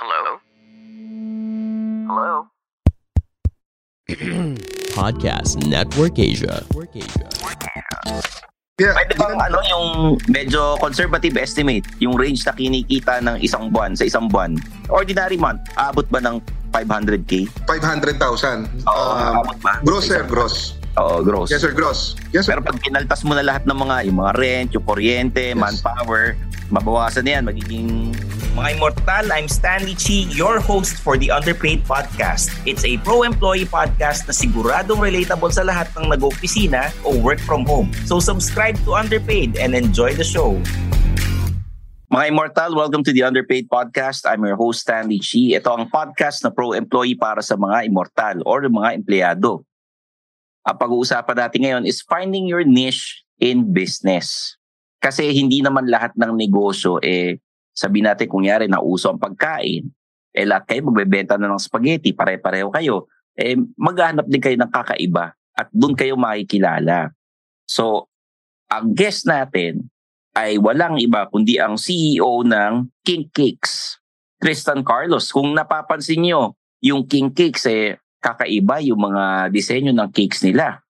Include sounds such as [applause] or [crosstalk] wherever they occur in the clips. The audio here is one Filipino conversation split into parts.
Hello? Hello? [clears throat] Podcast Network Asia. Yeah, Pwede bang ano yung medyo conservative estimate, yung range na kinikita ng isang buwan sa isang buwan? Ordinary month, abot ba ng 500k? 500,000. Oo, Um, abot ba? gross, Sa sir, gross. Oo, gross. Yes, sir, gross. Yes, sir. Pero pag kinaltas mo na lahat ng mga, yung mga rent, yung kuryente, manpower, mabawasan na yan, magiging... Mga Immortal, I'm Stanley Chi, your host for the Underpaid Podcast. It's a pro-employee podcast na siguradong relatable sa lahat ng nag-opisina o work from home. So subscribe to Underpaid and enjoy the show. Mga Immortal, welcome to the Underpaid Podcast. I'm your host, Stanley Chi. Ito ang podcast na pro-employee para sa mga Immortal or mga empleyado. Ang pag-uusapan natin ngayon is finding your niche in business. Kasi hindi naman lahat ng negosyo, eh, sabi natin kung yari na uso ang pagkain, eh lahat kayo magbebenta na ng spaghetti, pare-pareho kayo, eh maghanap din kayo ng kakaiba at doon kayo makikilala. So, ang guest natin ay walang iba kundi ang CEO ng King Cakes, Tristan Carlos. Kung napapansin nyo, yung King Cakes eh kakaiba yung mga disenyo ng cakes nila.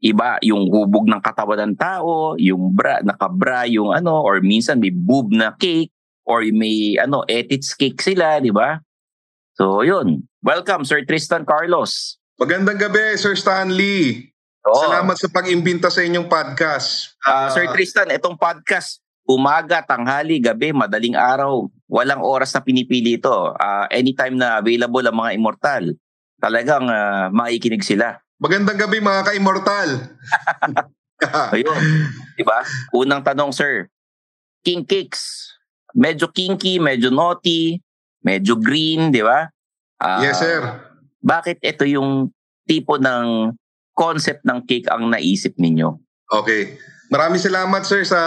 Iba yung hubog ng katawan ng tao, yung bra, nakabra yung ano, or minsan may boob na cake, or may ano, etits cake sila, di ba? So, yun. Welcome, Sir Tristan Carlos. Magandang gabi, Sir Stanley. Oo. Salamat sa pag-imbita sa inyong podcast. Ah, Sir Tristan, itong podcast, umaga, tanghali, gabi, madaling araw, walang oras na pinipili ito. Ah, anytime na available ang mga immortal, talagang ah, makikinig sila. Magandang gabi mga ka-immortal. [laughs] Ayun, di ba? Unang tanong, sir. King Cakes, medyo kinky, medyo naughty, medyo green, di ba? Ah, yes, sir. Bakit ito yung tipo ng concept ng cake ang naisip ninyo? Okay. Maraming salamat sir sa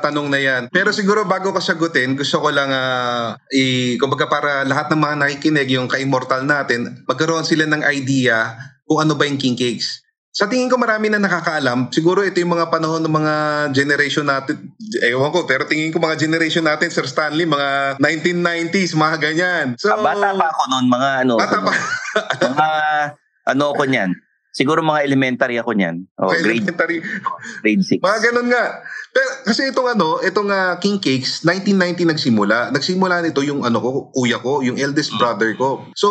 tanong na yan. Pero siguro bago ko sagutin, gusto ko lang uh, i kumbaga para lahat ng mga nakikinig yung ka-immortal natin, magkaroon sila ng idea kung ano ba yung king cakes. Sa tingin ko marami na nakakaalam. Siguro ito yung mga panahon ng mga generation natin. Ewan ko, pero tingin ko mga generation natin, Sir Stanley, mga 1990s, mga ganyan. So, Ah, bata pa ako noon, mga ano. Bata pa. mga ano ko niyan. Siguro mga elementary ako niyan. O, Mga grade, elementary. grade 6. Mga ganun nga. Pero kasi itong ano, itong uh, King Cakes, 1990 nagsimula. Nagsimula nito yung ano ko, kuya ko, yung eldest brother ko. So,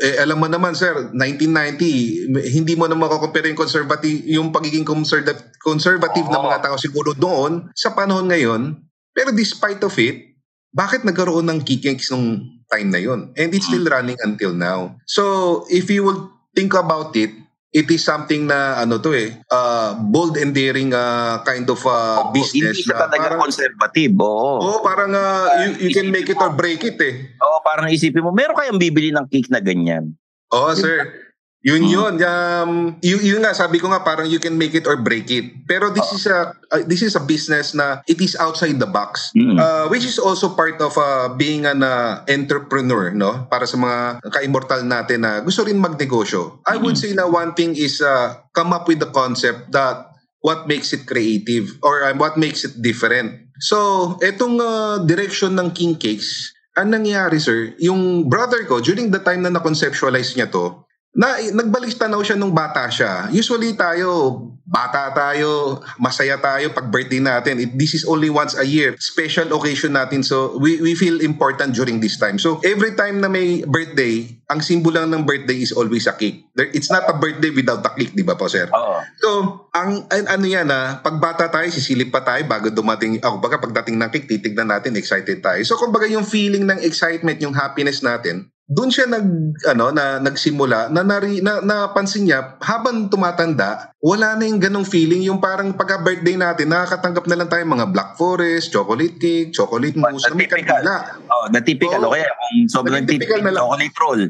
eh, alam mo naman sir, 1990, hindi mo na makakompare yung conservative, yung pagiging conservative, conservative ng mga tao siguro doon sa panahon ngayon. Pero despite of it, bakit nagkaroon ng King Cakes nung time na yon? And it's still running until now. So, if you will think about it, it is something na ano to eh uh, bold and daring uh, kind of uh, business Hindi siya talaga conservative. Oo. oh parang uh, you, you can make it or break it eh Oo, parang isipin mo, meron kayang bibili ng cake na ganyan. oh sir Yun Mm. yun. Um, yun, yun nga, sabi ko nga parang you can make it or break it. Pero this is a uh, this is a business na it is outside the box. Mm. Uh, which is also part of uh, being an uh, entrepreneur, no? Para sa mga ka-immortal natin na gusto rin magnegosyo. I would say na one thing is uh, come up with the concept that what makes it creative or uh, what makes it different. So, etong uh, direction ng King Cakes, ang nangyari sir, yung brother ko, during the time na na-conceptualize niya to, na nagbalik tanaw siya nung bata siya. Usually tayo, bata tayo, masaya tayo pag birthday natin. It, this is only once a year. Special occasion natin. So we, we feel important during this time. So every time na may birthday, ang symbol lang ng birthday is always a cake. There, it's not a birthday without a cake, di ba po sir? Oo. So, ang, an- ano yan na, pag bata tayo, sisilip pa tayo bago dumating, ako baga pagdating ng cake, titignan natin, excited tayo. So, kumbaga yung feeling ng excitement, yung happiness natin, doon siya nag ano na nagsimula na, nari, na napansin niya habang tumatanda wala na yung ganong feeling yung parang pagka birthday natin nakakatanggap na lang tayo mga black forest chocolate cake chocolate mousse na may kandila Oh, na typical Oo. o kaya kung sobrang typical typical na lang. chocolate roll.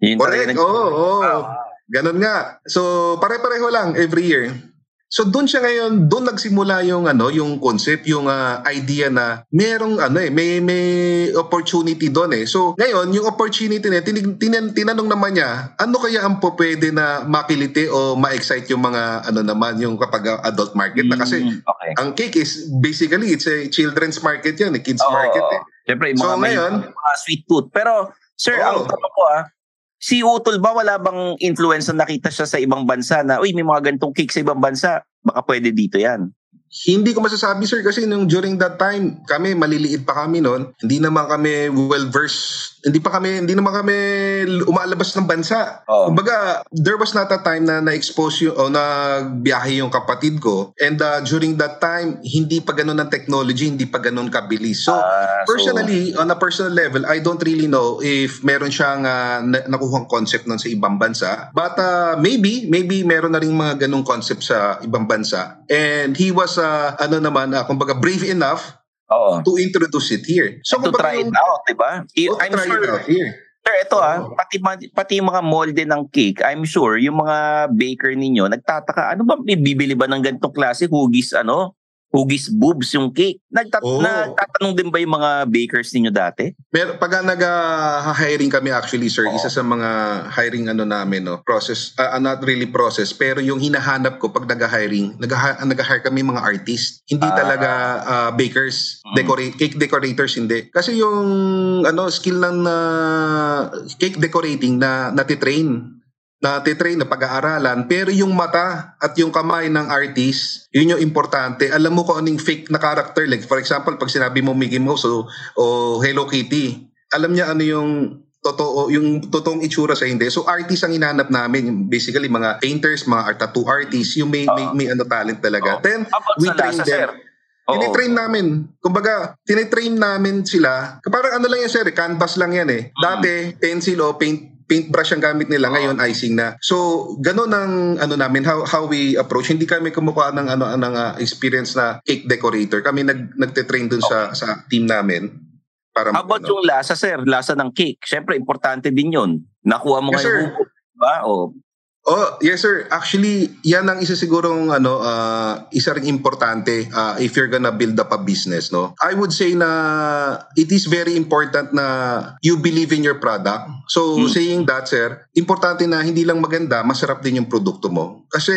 Yun Correct. Oo, oo. Wow. Ganun nga. So, pare-pareho lang every year. So doon siya ngayon, doon nagsimula yung ano, yung concept, yung ah, idea na merong ano eh, may may opportunity doon eh. So ngayon, yung opportunity na tinig, tinan, tinanong naman niya, ano kaya ang pwede na makiliti o ma-excite yung mga ano naman yung kapag ah, adult market na kasi Mm, okay. ang cake is basically it's a children's market yan, eh, kids Oo. market eh. Siyempre, yung mga, So, may- ngayon- mga sweet tooth. Pero, sir, Oo. ang tanong ko ah, si Utol ba wala bang influence na nakita siya sa ibang bansa na, uy, may mga ganitong cake sa ibang bansa, baka pwede dito yan. Hindi ko masasabi sir kasi nung during that time kami maliliit pa kami noon. Hindi naman kami well versed. Hindi pa kami hindi naman kami umalabas ng bansa. Oo. Kumbaga there was not a time na na-expose yung o nagbiyahe yung kapatid ko and uh, during that time hindi pa ganun ang technology, hindi pa ganun kabilis. So so- personally on a personal level I don't really know if meron siyang uh, na- nakuhang concept nun sa ibang bansa. But uh, maybe maybe meron na rin mga ganung concept sa ibang bansa. And he was uh, ano naman uh, kumbaga brave enough Oo. to introduce it here. So, to try it yung- out, di ba? I- Oh, I'm try sure, it out here. sir, ito ah, pati, pati yung mga molde ng cake, I'm sure, yung mga baker ninyo, nagtataka, ano ba, bibili ba ng ganitong klase, hugis, ano, hugis boobs yung cake? Nagtat- Oo. Nagtatanong din ba yung mga bakers ninyo dati? Mer pag nag-hiring kami actually sir, Oo. isa sa mga hiring ano namin no, process uh, not really process pero yung hinahanap ko pag nag-hiring, nag-hire kami mga artist. Hindi Ah. talaga uh, bakers, Mm. decorate cake decorators hindi. Kasi yung ano skill ng uh, cake decorating na natitrain natitrain na pag-aaralan pero yung mata at yung kamay ng artist yun yung importante alam mo kung anong fake na character like for example pag sinabi mo Mickey Mouse o, o Hello Kitty alam niya ano yung totoo yung totoong itsura sa hindi so artist ang inanap namin basically mga painters mga art tattoo artists yung may may, may ano talent talaga Oo. then About we train lasa, them sir. Oo. Tinitrain namin. Kumbaga, tinitrain namin sila. Parang ano lang yan, sir, canvas lang yan eh. Dati, pencil o paint paintbrush ang gamit nila ngayon icing na. So, ganun ang ano namin how how we approach. Hindi kami kumukuha ng ano ng ah, experience na cake decorator. Kami nag nagte-train dun sa sa team namin para How about ano. yung lasa, sir? Lasa ng cake. Siyempre, importante din yun. Nakuha mo Yes, ngayon. Diba? O, Oh, yes sir. Actually, yan ang isa sigurong ano ah, isa ring importante ah, if you're gonna build up a business, no. I would say na it is very important na you believe in your product. So, Hmm. saying that, sir, importante na hindi lang maganda, masarap din yung produkto mo. Kasi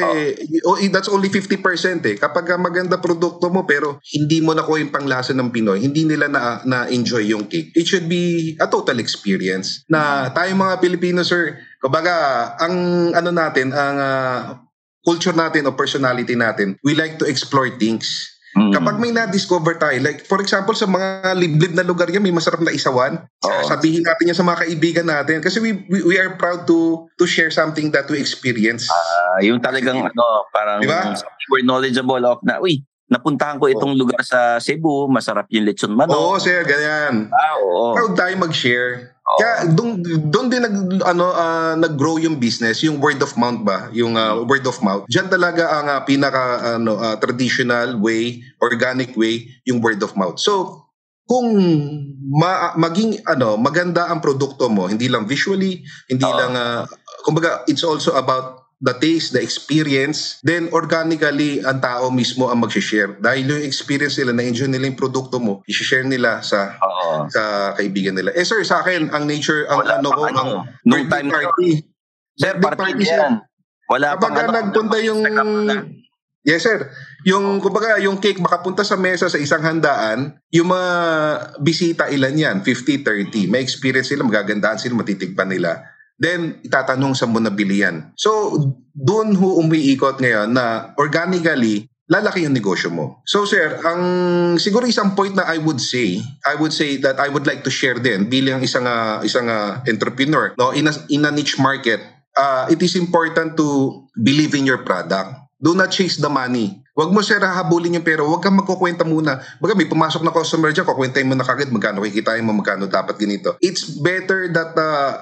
oh, that's only 50% eh. Kapag ah, maganda produkto mo pero hindi mo nakuha yung panglasa ng Pinoy, hindi nila na na-enjoy yung cake. It should be a total experience. Na tayong mga Pilipino, sir, kumbaga, ang ano natin, ang ah, culture natin o personality natin, we like to explore things. mm, Kapag may na-discover tayo, like for example sa mga liblib na lugar yan, may masarap na isawan, Oo. sabihin natin yan sa mga kaibigan natin kasi we, we, we are proud to to share something that we experience. ah, yung talagang ano, parang Diba? we're knowledgeable of na, uy, napuntahan ko itong lugar sa Cebu, masarap yung lechon Oo, manok. sir, ganyan. Ah, oo. Proud tayo mag-share. Oo. Kaya doon doon din nag ano ah, nag-grow yung business, yung word of mouth ba, yung ah, word of mouth. Diyan talaga ang ah, pinaka ano ah, traditional way, organic way, yung word of mouth. So kung ma- maging ano maganda ang produkto mo, hindi lang visually, hindi Oo. lang ah, kumbaga, it's also about the taste, the experience, then organically, ang tao mismo ang mag-share. Dahil yung experience nila, na-enjoy nila yung produkto mo, i-share nila sa Oo. sa kaibigan nila. Eh sir, sa akin, ang nature, ang Wala ano ko, ano. ang Nung birthday time party. Sir, Birthday party party, sir. yan. Wala Kapag pang ano. nagpunta yung... Yes, sir. Yung, kumbaga, yung cake makapunta sa mesa sa isang handaan, yung mga bisita ilan yan, 50, 30. May experience sila, magagandaan sila, matitigpan nila. Then, itatanong sa mo nabili yan. So, doon ho umiikot ngayon na organically, lalaki yung negosyo mo. So sir, ang siguro isang point na I would say, I would say that I would like to share din bilang isang ah, isang ah, entrepreneur, no, in a, in a niche market, uh, it is important to believe in your product. Do not chase the money. Huwag mo sir hahabulin yung pera. Huwag kang magkukwenta muna. Baga may pumasok na customer dyan, kukwentahin mo na kagad magkano kikitain mo, magkano dapat ganito. It's better that uh,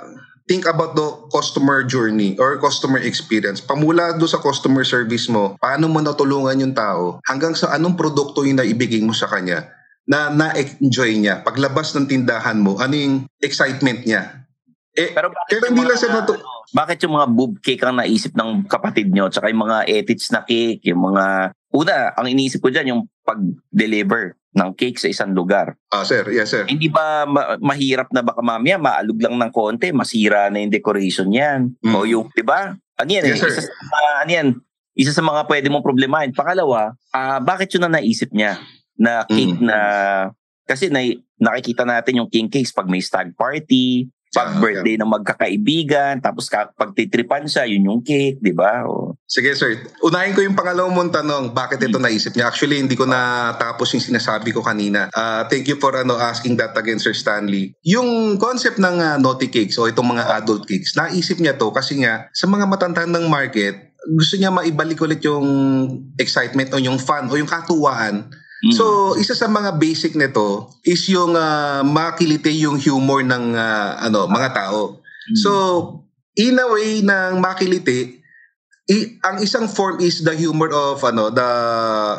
think about the customer journey or customer experience. Pamula do sa customer service mo, paano mo natulungan yung tao hanggang sa anong produkto yung naibigay mo sa kanya na na-enjoy niya. Paglabas ng tindahan mo, ano yung excitement niya. Eh, Pero bakit pero hindi lang sa natu- ano, bakit yung mga boob cake ang naisip ng kapatid nyo tsaka yung mga etits na cake, yung mga... Una, ang iniisip ko dyan yung pag-deliver ng cake sa isang lugar. Ah, sir. Yes, sir. Hindi ba ma- mahirap na baka mamaya maalog lang ng konti, masira na yung decoration yan. Mm. O yung, di ba? Ano yan eh? Yes, sir. Isa sa, mga- ano yan? Isa sa mga pwede mong problemahin. Pangalawa, ah, bakit yun na naisip niya na cake Mm. na... Kasi na, nakikita natin yung king cakes pag may stag party, pag birthday ng magkakaibigan, tapos ka, pag titripan siya, yun yung cake, di ba? O, Sige sir, unahin ko yung pangalawang mong tanong, bakit ito naisip niya? Actually, hindi ko natapos yung sinasabi ko kanina. Ah, thank you for ano asking that again, Sir Stanley. Yung concept ng ah, naughty cakes o itong mga adult cakes, naisip niya to kasi nga sa mga matandang market, gusto niya maibalik ulit yung excitement o yung fun o yung katuwaan mm. So, isa sa mga basic nito is yung ah, makilite yung humor ng ah, ano mga tao. Mm. So, in a way ng makilite, i- ang isang form is the humor of ano the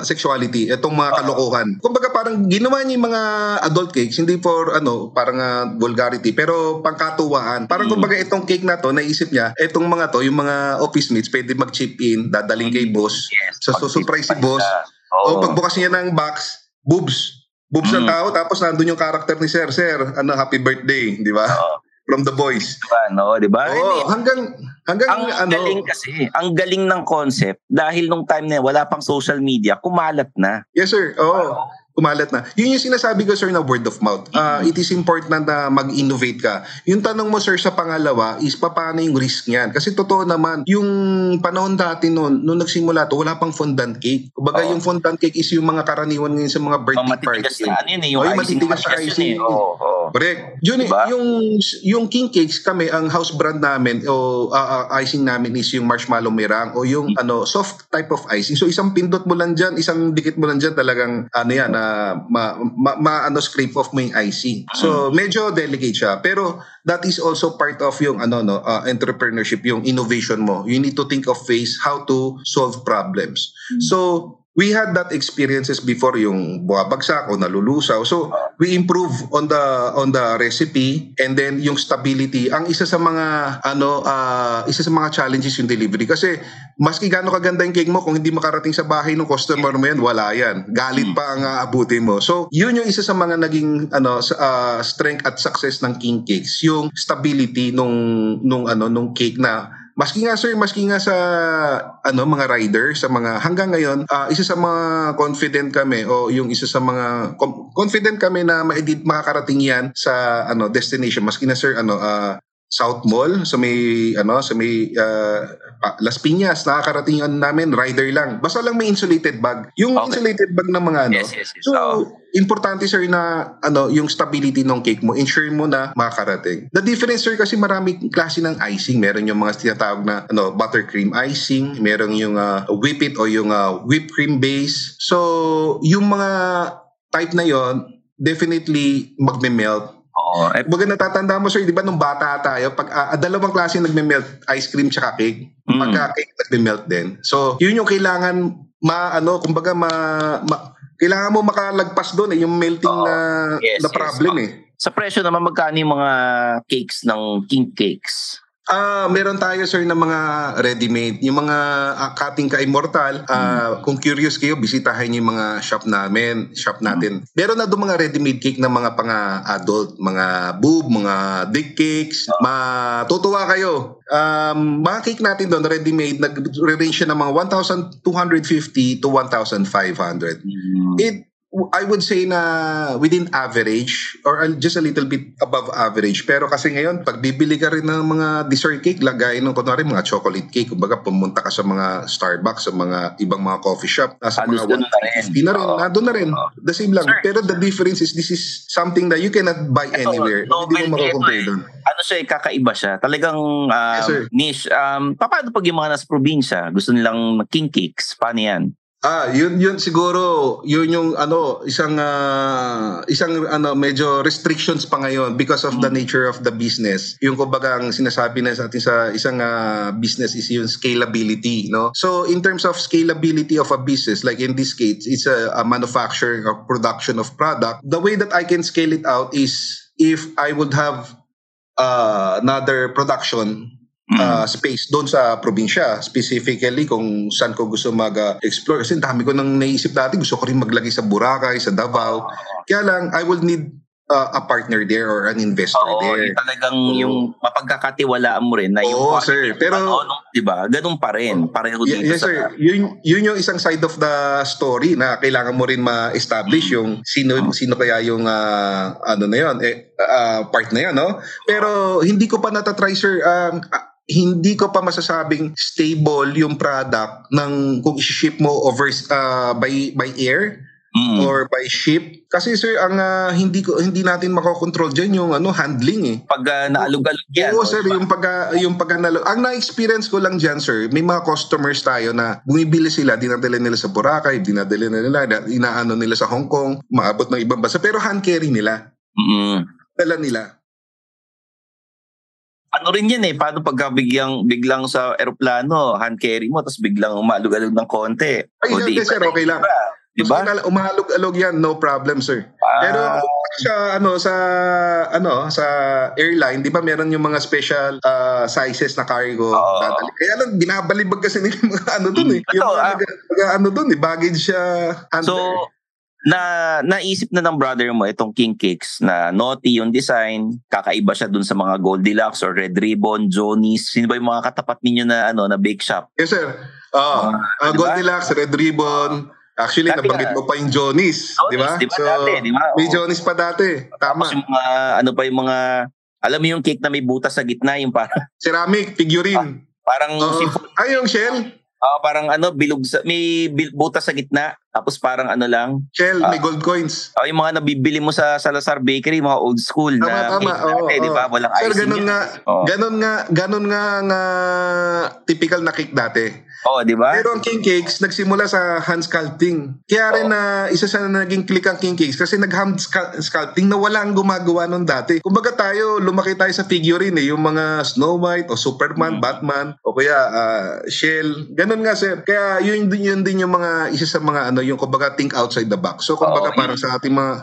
sexuality itong mga kalokohan kumbaga parang ginawa niya yung mga adult cakes hindi for ano parang ah, vulgarity pero pangkatuwaan parang Mm. kumbaga itong cake na to naisip niya itong mga to yung mga office mates pwede mag-chip in dadaling kay boss yes, so susurprise si boss siya. o pagbukas niya ng box, boobs. Boobs ng Mm. tao, tapos nandun yung character ni Sir. Sir, ano, happy birthday, di ba? Oo. From the boys. Diba, no? Diba? Oo, hanggang, hanggang, ang ano, galing kasi, ang galing ng concept dahil nung time na wala pang social media, kumalat na. yes sir, oo, kumalat na. Yun yung sinasabi ko sir na word of mouth. Mm-hmm. it is important na mag-innovate ka. Yung tanong mo sir sa pangalawa is paano yung risk niyan? Kasi totoo naman, yung panahon dati noon, nung nagsimula to, wala pang fondant cake. Kumbaga Oo. yung fondant cake is yung mga karaniwan ngayon sa mga birthday matitigas party. na, ano yun eh, yung Oo, yung icing matitigas sa matigas yun icing. eh. Oo, oo. Correct. Yun, Diba? yung yung king cakes kami ang house brand namin o ah, ah, icing namin is yung marshmallow merang o yung Hmm. ano soft type of icing. So isang pindot mo lang diyan, isang dikit mo lang diyan talagang ano yan na ma, ma, ma- ano scrape off mo yung. Hmm. So medyo delicate siya pero that is also part of yung ano no ah, entrepreneurship, yung innovation mo. You need to think of ways how to solve problems. Hmm. So we had that experiences before yung buwabagsak o nalulusaw. So we improve on the on the recipe and then yung stability. Ang isa sa mga ano ah, isa sa mga challenges yung delivery kasi maski gaano kaganda yung cake mo kung hindi makarating sa bahay ng customer mo yan, wala yan. Galit pa ang aabutin mo. So yun yung isa sa mga naging ano ah, strength at success ng King Cakes, yung stability nung nung ano nung cake na Maski nga sir, maski nga sa ano mga rider sa mga hanggang ngayon, ah, isa sa mga confident kami o yung isa sa mga com- confident kami na ma-edit makakarating yan sa ano destination. Maski na sir ano ah, South Mall sa may ano sa may ah, pa- Las Piñas nakakarating yan namin rider lang. Basta lang may insulated bag. Yung Okay. insulated bag ng mga ano. Yes, yes, yes. So, Oo. importante sir na ano yung stability ng cake mo ensure mo na makakarating the difference sir kasi marami klase ng icing meron yung mga tinatawag na ano buttercream icing meron yung uh, whip it o yung uh, whipped cream base so yung mga type na yon definitely magme-melt Oo. Eh, Kumbaga natatanda mo sir, di ba nung bata tayo, pag ah, dalawang klase nagme-melt, ice cream tsaka cake. Mm. Pagka cake nagme-melt din. So, yun yung kailangan ma ano, kumbaga ma, ma kailangan mo makalagpas doon eh, yung melting Oo. na, Yes, na yes. problem eh. sa presyo naman, magkano yung mga cakes ng king cakes? Ah, meron tayo sir ng mga ready-made. Yung mga uh, cutting ka immortal, ah, kung curious kayo, bisitahin niyo yung mga shop namin, shop natin. Meron na doon mga ready-made cake ng mga pang-adult, mga boob, mga dick cakes. Matutuwa kayo. Um, mga cake natin doon, ready-made, nag-range siya ng mga 1,250 to 1,500. It I would say na within average or just a little bit above average. Pero kasi ngayon, pag bibili ka rin ng mga dessert cake, lagay nung kunwari mga chocolate cake, kumbaga pumunta ka sa mga Starbucks, sa mga ibang mga coffee shop, nasa Halos mga ganun na rin. 150 na rin, nandun na rin. The same lang. Sir. Pero the difference is this is something that you cannot buy Ito, anywhere. Hindi mo makakompare doon. Ano siya, eh, kakaiba siya. Talagang um, Yes, sir. niche. Um, paano pag yung mga nasa probinsya, gusto nilang king cakes? Paano yan? Ah, yun yun siguro, yun yung ano, isang ah, isang ano medyo restrictions pa ngayon because of the nature of the business. Yung kumbaga ang sinasabi na sa atin sa isang ah, business is yung scalability, no? So in terms of scalability of a business, like in this case, it's a, a manufacturing or production of product. The way that I can scale it out is if I would have uh, another production uh, space doon sa probinsya. Specifically kung saan ko gusto mag-explore. Kasi ang dami ko nang naisip dati. Gusto ko rin maglagay sa Boracay, sa Davao. Kaya lang, I will need uh, a partner there or an investor Oo, there. yung talagang Oo. yung mapagkakatiwalaan mo rin na yung Oo, sir. Pero- ano, ano, di ba? Ganun pa rin. Pareho dito yes sa... sir, yun, yun yung isang side of the story na kailangan mo rin ma-establish yung sino sino kaya yung ah, ano na yun, eh, ah, part na yun, no? Pero hindi ko pa natatry sir, um, hindi ko pa masasabing stable yung product ng kung i-ship mo over ah, by by air Mm. or by ship kasi sir ang ah, hindi ko hindi natin makokontrol diyan yung ano handling eh Pag uh, naalog-alog yan. Oo sir, ba? yung pagka, yung pagka nalo- Ang na-experience ko lang dyan sir, may mga customers tayo na bumibili sila, dinadala nila sa Boracay, dinadala nila, inaano nila sa Hong Kong, maabot ng ibang bansa, pero hand carry nila. Mm. Dala nila. Ano rin yan eh, paano pagka biglang, biglang sa eroplano, hand carry mo, tapos biglang umalog-alog ng konti. Ay, O, di hindi, sir, okay lang. Di ba? Mas umahalog-alog yan, no problem sir. Ah. Pero sa ano sa ano sa airline, 'di ba meron yung mga special ah, sizes na cargo Oo. dadali. Kaya lang binabalibag kasi nila mga ano doon eh. Yung Ito, mga, ah. mga ano doon eh, baggage siya So, na naisip na ng brother mo itong King Cakes na naughty yung design, kakaiba siya dun sa mga Goldilocks or Red Ribbon, Johnny's. Sino ba yung mga katapat ninyo na ano na bake shop? Yes, sir. Oo. Ah, Ah, di ba? Goldilocks, Red Ribbon. Actually, Dati nabanggit mo pa yung Johnny's. Di ba? di ba dati, di ba? May. Johnny's pa dati. Tapos Tama. yung mga, ano pa yung mga, alam mo yung cake na may butas sa gitna, yung parang, Ceramic, figurine. parang, Oo. sipon- Ay, yung shell. Ah, parang ano, bilog sa, may bil- butas sa gitna, tapos parang ano lang, Shell, may Ah. gold coins. oh, yung mga nabibili mo sa Salazar Bakery, mga old school Tama, na tama. Oo, dati, di ba? Walang Sir, icing ganun nga, Oo. ganun nga, ganun nga, nga typical na cake dati. Oo, di ba? Pero ang King Cakes, nagsimula sa hand sculpting. Kaya rin na isa sa naging click ang King Cakes kasi nag-hand scu- sculpting na wala ang gumagawa nun dati. Kumbaga tayo, lumaki tayo sa figurine eh, yung mga Snow White o Superman, Mm. Batman, o kaya ah, Shell. Ganun nga sir. Kaya yun, din- yun din yung mga, isa sa mga ano, yung kumbaga think outside the box. So kumbaga Oo, parang yun. sa ating mga,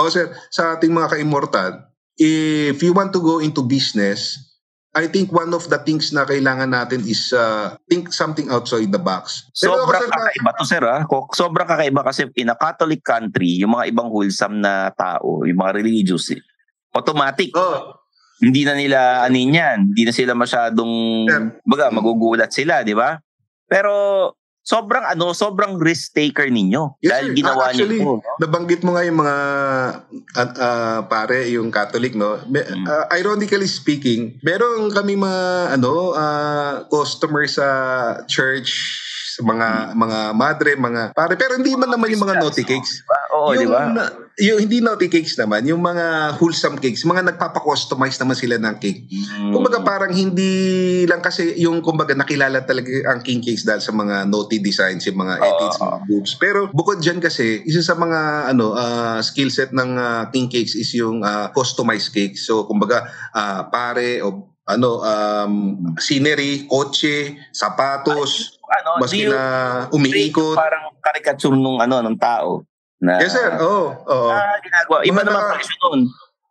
oh sir, sa ating mga ka-immortal, if you want to go into business, I think one of the things na kailangan natin is uh, think something outside the box. Pero ako, sir, na- kakaiba to, sir. Ha? Ko- Sobrang kakaiba kasi in a Catholic country, yung mga ibang wholesome na tao, yung mga religious, eh, automatic. Oh, Hindi na nila anin yan. Hindi na sila masyadong, Yeah. baga, magugulat sila, di ba? Pero, sobrang ano, sobrang risk taker ninyo. Yes, dahil sir. ginawa Ah, actually, niyo po. nabanggit mo nga yung mga ah, ah, pare, yung Catholic, no? Mm. ah, ironically speaking, meron kami mga ano, ah, customer sa church, mga mga madre, mga pare, pero hindi man naman yung mga naughty cakes. Oo, di yung, ba? yung hindi naughty cakes naman, yung mga wholesome cakes, mga nagpapa-customize naman sila ng cake. Mm. Kumbaga parang hindi lang kasi yung kumbaga nakilala talaga ang king cakes dahil sa mga naughty designs, yung mga edits, mga boobs. Pero bukod dyan kasi, isa sa mga ano ah, skill set ng ah, king cakes is yung ah, customized cakes. So kumbaga ah, pare o ano um, scenery, kotse, sapatos, ano, maski you na umiikot. parang caricature nung ano, ng tao. Na, Yes sir, oo. oo. Ah, ginagawa. Iba Mga naman presyo nun.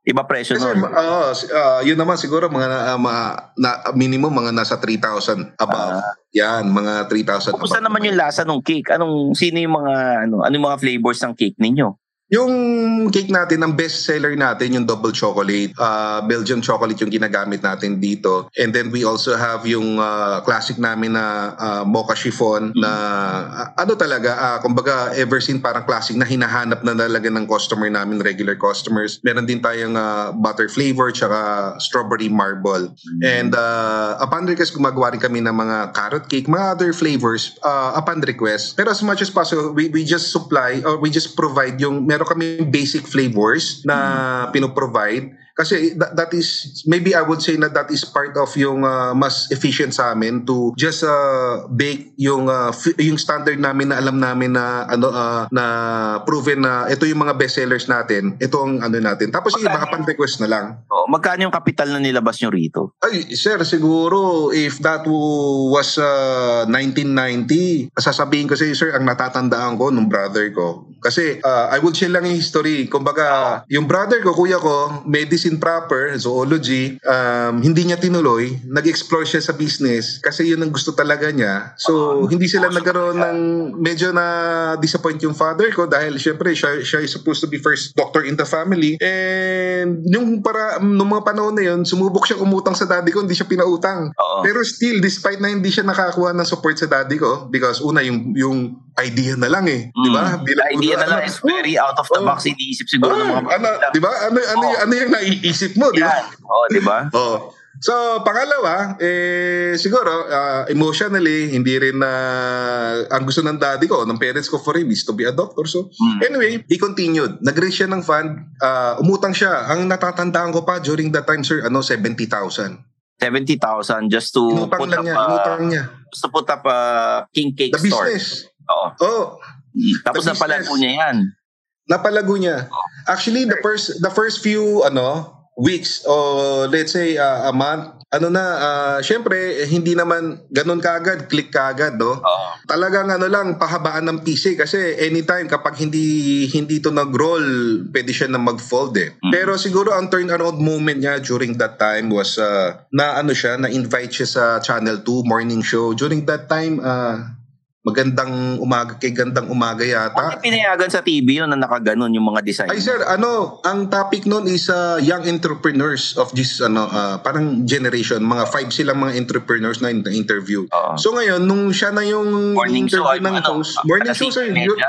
Iba presyo Kasi, nun. oo, si- ah, yun naman siguro mga na, ma- na- minimum mga nasa 3,000 above. Yan, mga 3,000 Kumusta above. naman yung lasa ng cake? Anong sino yung mga ano, ano yung mga flavors ng cake ninyo? Yung cake natin, ang best seller natin, yung double chocolate. Uh, Belgian chocolate yung ginagamit natin dito. And then we also have yung uh, classic namin na uh, mocha chiffon na uh, ano talaga, uh, kumbaga ever since parang classic na hinahanap na talaga ng customer namin, regular customers. Meron din tayong uh, butter flavor tsaka strawberry marble. And uh, upon request, gumagawa rin kami ng mga carrot cake, mga other flavors uh, upon request. Pero as much as possible, we, we just supply or we just provide yung, meron kami basic flavors na pinoprovide. Kasi that, that is, maybe I would say na that is part of yung uh, mas efficient sa amin to just uh, bake yung uh, f- yung standard namin na alam namin na ano uh, na proven na ito yung mga best sellers natin. Ito ang ano natin. Tapos yung iba kapag request na lang. Oh, magkano yung kapital na nilabas nyo rito? Ay, sir, siguro if that was uh, 1990, sasabihin ko sa iyo, sir, ang natatandaan ko nung brother ko. Kasi uh, I would share lang yung history. Kumbaga, yung brother ko, kuya ko, medicine proper, zoology, um, hindi niya tinuloy. Nag-explore siya sa business kasi yun ang gusto talaga niya. So, hindi sila nagkaroon ng medyo na disappoint yung father ko dahil syempre siya, siya is supposed to be first doctor in the family. And yung para, nung mga panahon na yun, sumubok siya umutang sa daddy ko, hindi siya pinautang. Pero still, despite na hindi siya nakakuha ng support sa daddy ko, because una, yung, yung idea na lang eh. Di ba? Mm. Bilang- idea na lang ano, is very out of the box. Iniisip siguro ng mga Oh, ano, di ba? Ano, ano, ano yung naiisip mo, di ba? Oo, di ba? [laughs] Oh. So, pangalawa, eh, siguro, ah, emotionally, hindi rin na ang gusto ng daddy ko, ng parents ko for him is to be a doctor. So, anyway, he continued. Nag-raise siya ng fund, ah, umutang siya. Ang natatandaan ko pa during that time, sir, ano, 70,000. 70,000 just to Inutang put lang up niya, a, inutang niya. just to put up a king cake The store. business. Oo. Oh, Tapos napalago business. niya yan. napalago niya. Actually, the first the first few ano weeks or let's say uh, a month, ano na, uh, syempre eh, hindi naman ganun kaagad, click kaagad, no? Talagang ano lang pahabaan ng PC kasi anytime kapag hindi hindi to nag-roll, pwede siya na mag-fold eh. Pero siguro ang turnaround moment niya during that time was uh, na ano siya, na invite siya sa Channel 2 morning show. During that time, uh, magandang umaga kay gandang umaga yata. Bakit pinayagan sa TV yun na nakaganon yung mga design? Ay sir, ano, ang topic noon is uh, young entrepreneurs of this ano uh, parang generation, mga five silang mga entrepreneurs na in- interview. So ngayon nung siya na yung Morning show, interview ay, ng ano, host, morning alas show sir. 5:30? yun-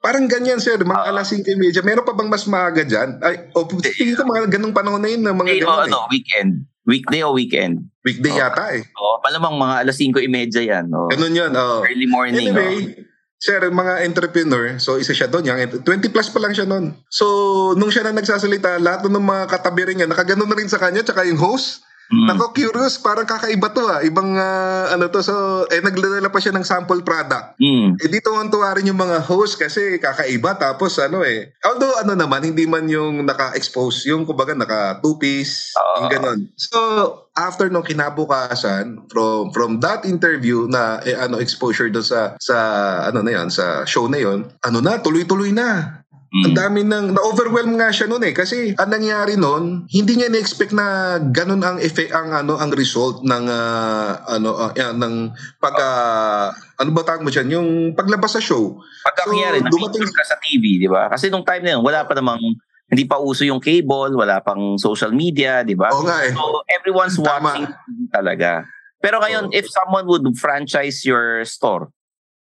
Parang ganyan sir, mga alas 5:30. Meron pa bang mas maaga diyan? Ay, o tingin ko mga ganung panahon na yun mga ganun ano, eh. weekend. Weekday o weekend? Weekday yata eh. Oo, malamang mga alas 5.30 yan. Oh. Ganun yun. Oh. Early morning. Anyway, sir, mga entrepreneur, so isa siya doon, yung 20 plus pa lang siya noon. So, nung siya na nagsasalita, lahat ng mga katabi rin niya, nakaganon na rin sa kanya, tsaka yung host, Nako, curious, parang kakaiba to ah. Ibang ah, ano to, so, eh, nagdadala pa siya ng sample product. Mm. Eh, dito ang tuwa rin yung mga host kasi kakaiba. Tapos ano eh, although ano naman, hindi man yung naka-expose, yung kumbaga naka two-piece, yung ganon. So, after nung kinabukasan, from from that interview na eh, ano exposure doon sa sa ano na yon sa show na yon ano na tuloy-tuloy na Mm. ang dami ng na-overwhelm nga siya noon eh kasi ang nangyari noon hindi niya na-expect na ganun ang effect ang ano ang result ng ah, ano ah, yan, ng pag ah, ano ba tawag mo diyan yung paglabas sa show Pagkakyari, So, na-picture ka sa TV, di ba? Kasi nung time na yun, wala pa namang, hindi pa uso yung cable, wala pang social media, di ba? Oo nga eh. So, everyone's Tama. watching talaga. Pero ngayon, if someone would franchise your store,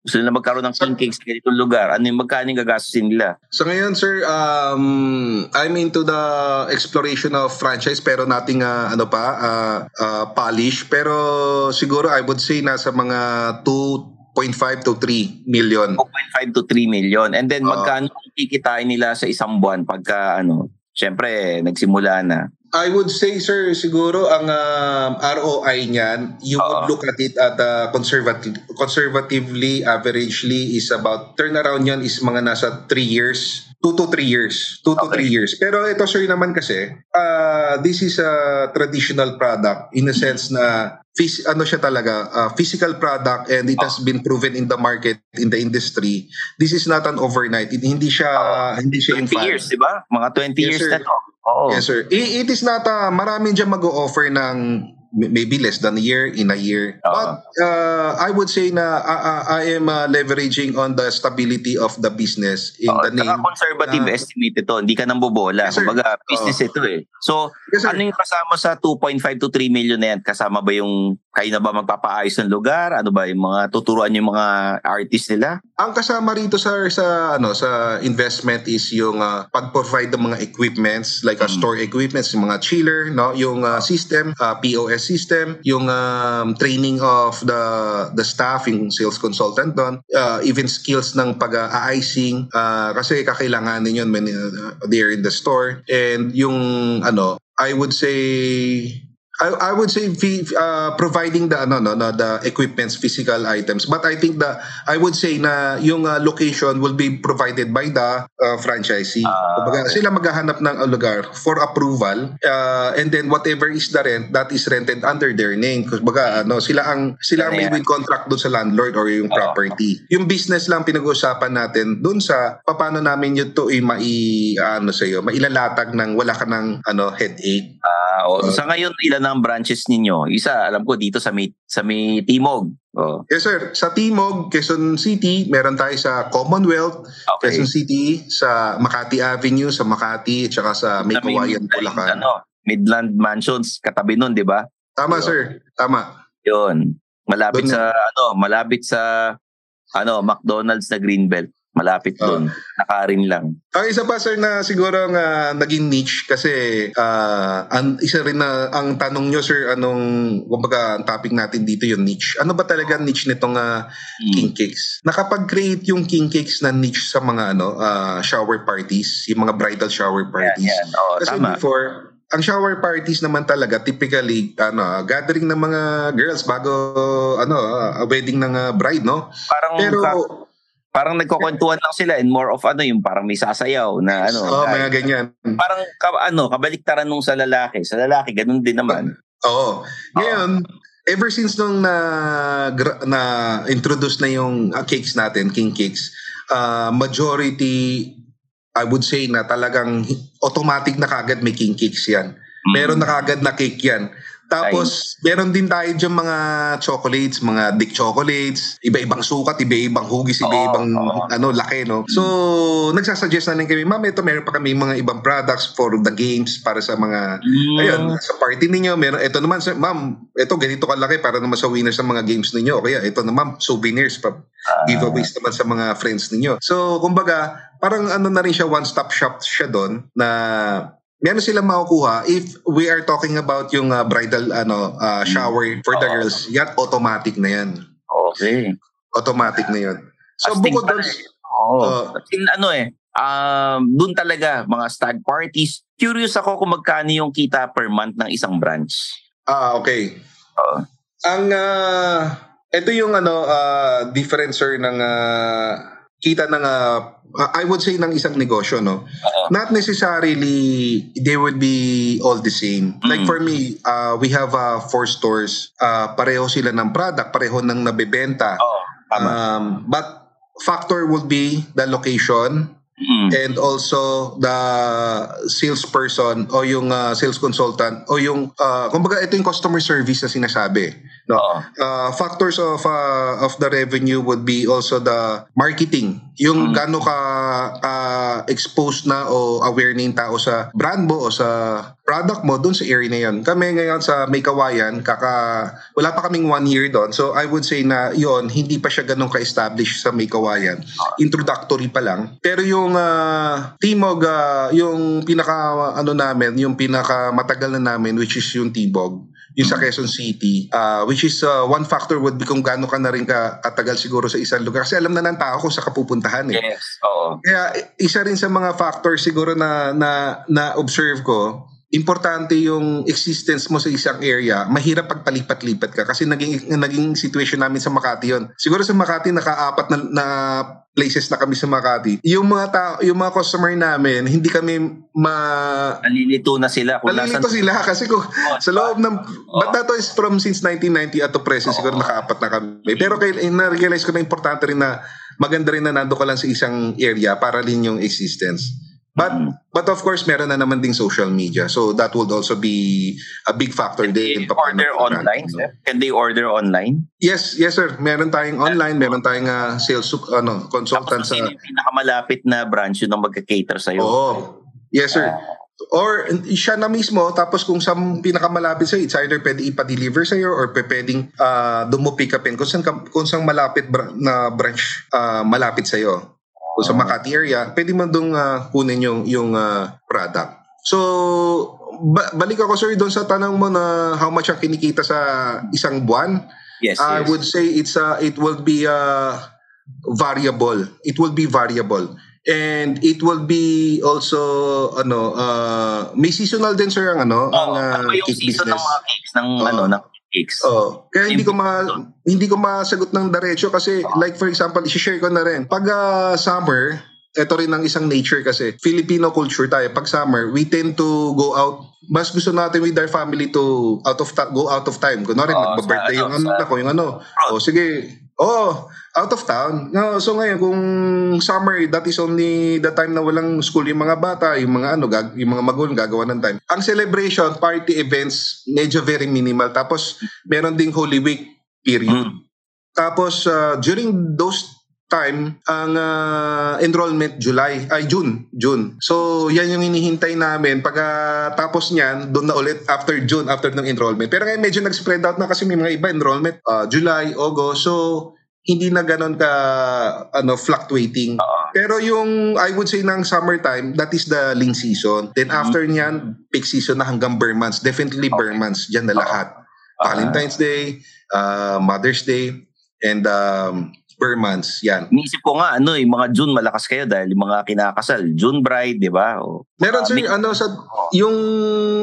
gusto nila magkaroon ng king cakes sa ganitong lugar, ano yung magkano yung gagastusin nila? So ngayon sir, um, I'm into the exploration of franchise pero nating ah, ano pa, ah, ah, polish. Pero siguro I would say nasa mga 2.5 to 3 million. 2.5 to 3 million. And then, Oo. magkano kikitain nila sa isang buwan pagka, ano, syempre, nagsimula na. I would say, sir, siguro ang um, ROI niyan, you would Oo. look at it at uh, conservative, conservatively, averagely is about, turnaround niyan is mga nasa 3 years. 2 to 3 years. 2 to 3 Okay. years. Pero ito, sir, naman kasi, uh, this is a traditional product in a sense na phys- ano siya talaga, uh, physical product and it has been proven in the market, in the industry. This is not an overnight. It- hindi siya, hindi siya 20 infant. years, di ba? Mga 20 Yes, years sir. na to. Oo. Yes, sir. I- it is not, uh, marami dyan mag-o-offer ng maybe less than a year, in a year. Oo. But uh, I would say na uh, uh, I am uh, leveraging on the stability of the business in Oo, the name. saka conservative na- estimate ito. Hindi ka nang bobola. Yes. Kumbaga, business ito eh. So, Yes, sir. ano yung kasama sa 2.5 to 3 million na yan? Kasama ba yung, kayo na ba magpapaayos ng lugar? Ano ba yung mga tuturuan yung mga artist nila? Ang kasama rito sir sa ano sa investment is yung uh, pag-provide ng mga equipments like uh, store equipments, yung mga chiller, no, yung uh, system, uh, POS system, yung um, training of the the staff, yung sales consultant doon, uh, even skills ng pag-icing uh, kasi kakailanganin yun when uh, they're in the store. And yung ano I would say I, I would say uh, providing the ano no, no the equipments physical items but I think the I would say na yung uh, location will be provided by the uh, franchisee Ah, Kumbaga, okay. sila maghahanap ng uh, lugar for approval uh, and then whatever is the rent that is rented under their name kumbaga ano sila ang sila ang may Yeah. win contract doon sa landlord or yung property yung business lang pinag-uusapan natin doon sa paano namin yun to i mai ano sa iyo mailalatag ng wala ka ng ano headache Ah, o, Oo. sa ngayon, ilan ang branches ninyo? Isa, alam ko, dito sa may, sa may Timog. Oh, Yes sir, sa Timog, Quezon City, meron tayo sa Commonwealth, okay. Quezon City, sa Makati Avenue, sa Makati, at saka sa May Kawayan, Midland, Bulacan. Ano, Midland Mansions, katabi nun, di ba? Tama Yun. sir, tama. Yun. Malapit Doon sa, ano, malapit sa, ano, McDonald's na Greenbelt. Malapit Oh. doon. Nakarin lang. Ang isa pa sir na siguro nga naging niche kasi ah, ang isa rin na ang tanong nyo sir anong kumbaga ang topic natin dito yung niche. Ano ba talaga niche nitong ah, Mm. king cakes? Nakapag-create yung king cakes na niche sa mga ano ah, shower parties, yung mga bridal shower Yan, parties. yan. Oh, Kasi tama. before, ang shower parties naman talaga typically ano gathering ng mga girls bago ano wedding ng ah, bride no. Parang, Pero parang nagkukwentuhan lang sila and more of ano, yung parang may sasayaw na ano. oh, guy. mga ganyan. Parang ka, ano, kabaliktaran nung sa lalaki. Sa lalaki, ganun din naman. Oo. Ngayon, ever since nung na, na introduce na yung ah, cakes natin, king cakes, ah, majority I would say na talagang automatic na kagad may king cakes yan. Meron na kagad na cake yan. Tapos, meron din tayo dyan mga chocolates, mga dick chocolates, iba-ibang sukat, iba-ibang hugis, iba-ibang oo. ano, laki, no? So, nagsasuggest na rin kami, ma'am, ito meron pa kami mga ibang products for the games para sa mga Mm. Ayun, sa party ninyo, meron, ito naman, sir, ma'am, ito ganito kalaki para naman sa winners ng mga games ninyo. O kaya ito naman, souvenirs, pa, Ah. giveaways naman sa mga friends ninyo. So, kumbaga, parang ano na rin siya, one-stop shop siya doon na meron silang makukuha if we are talking about yung uh, bridal ano uh, shower for the Oo. girls, yan automatic na yan. Okay. Automatic na yun. So, Astig bukod doon. Oo. Oo. As in, ano eh, um, doon talaga, mga stag parties. Curious ako kung magkano yung kita per month ng isang branch. ah, okay. Oo. Ang ah, ito yung ano ah, difference sir ng ah, kita ng I would say ng isang negosyo no. Oo. Not necessarily they would be all the same. Like Mm. for me, uh, we have uh, four stores. Uh, pareho sila ng product, pareho ng nabebenta. Tama. Um, but factor would be the location Mm. and also the salesperson o yung uh, sales consultant o yung uh, kumbaga ito yung customer service na sinasabi Oo. uh, factors of uh, of the revenue would be also the marketing. Yung Mm. gaano ka ka exposed na o aware na yung tao sa brand mo o sa product mo doon sa area na yun. Kami ngayon sa May Kawayan kaka wala pa kaming one year doon so I would say na yon hindi pa siya ganun ka-establish sa May Kawayan. Introductory pa lang. Pero yung uh, Timog ah, yung pinaka ano namin yung pinaka matagal na namin which is yung Tibog yung sa Quezon City ah, which is uh, one factor would be kung gaano ka na rin ka, katagal siguro sa isang lugar kasi alam na ng tao kung sa kapupuntahan eh. Yes. Oo. Kaya isa rin sa mga factors siguro na na na observe ko importante yung existence mo sa isang area, mahirap pagpalipat-lipat ka kasi naging naging situation namin sa Makati yon. Siguro sa Makati nakaapat na, na places na kami sa Makati. Yung mga ta- yung mga customer namin, hindi kami ma Nalilito na sila. Kung Nalilito nasan- sila [laughs] kasi kung Oh, sa loob ng Oh. but that is from since 1990 at to present siguro nakaapat na kami. Pero kay na-realize ko na importante rin na maganda rin na nando ka lang sa isang area para rin yung existence. But but of course meron na naman ding social media. So that would also be a big factor Can they din order online, sir? Can they order online? Yes, yes sir. Meron tayong online, meron tayong ah, sales ano, consultant Tapos sa yung pinakamalapit na branch yun ang magka-cater sa'yo? Oo. Yes, sir. Or siya na mismo, tapos kung sa pinakamalapit sa'yo, it's either pwede ipa-deliver sa'yo or pwedeng uh, dumo-pick upin kung saan, kung saan malapit bra- na branch ah, malapit sa'yo. Kung sa Makati area, pwede mo doon ah, kunin yung, yung ah, product. So, ba- balik ako sir doon sa tanong mo na how much ang kinikita sa isang buwan. Yes, I yes. would say it's uh, it will be uh, variable. It will be variable. And it will be also ano uh, may seasonal din sir ang ano ang Oo, uh, yung cake season business. ng mga cakes ng Oo. ano ng cakes? Oh, kaya hindi ko ma hindi ko masagot ng diretso kasi like for example, i-share ko na rin. Pag ah, summer, ito rin ang isang nature kasi Filipino culture tayo. Pag summer, we tend to go out. Mas gusto natin with our family to out of ta- go out of time. Kunwari, Oo, magba-birthday yung ano, anak ko, yung ano. Oh, sige. Oh, out of town. No, so ngayon kung summer, that is only the time na walang school yung mga bata, yung mga ano, gag- yung mga magulang gagawa ng time. Ang celebration, party events, medyo very minimal. Tapos meron ding Holy Week period. Mm. Tapos uh, during those time ang uh, enrollment July ay June June so yan yung hinihintay namin pag uh, tapos niyan doon na ulit after June after ng enrollment pero ngayon medyo nag-spread out na kasi may mga iba enrollment uh, July August so hindi na ganon ka ano fluctuating. Pero yung I would say ng summertime that is the lean season. Then after niyan peak season na hanggang bare months. Definitely bare months diyan na lahat. Valentine's Day uh, Mother's Day and um, bare months yan Inisip ko nga, ano, yung mga June malakas kayo dahil yung mga kinakasal, June bride, di ba? O, Meron sir, ano sa yung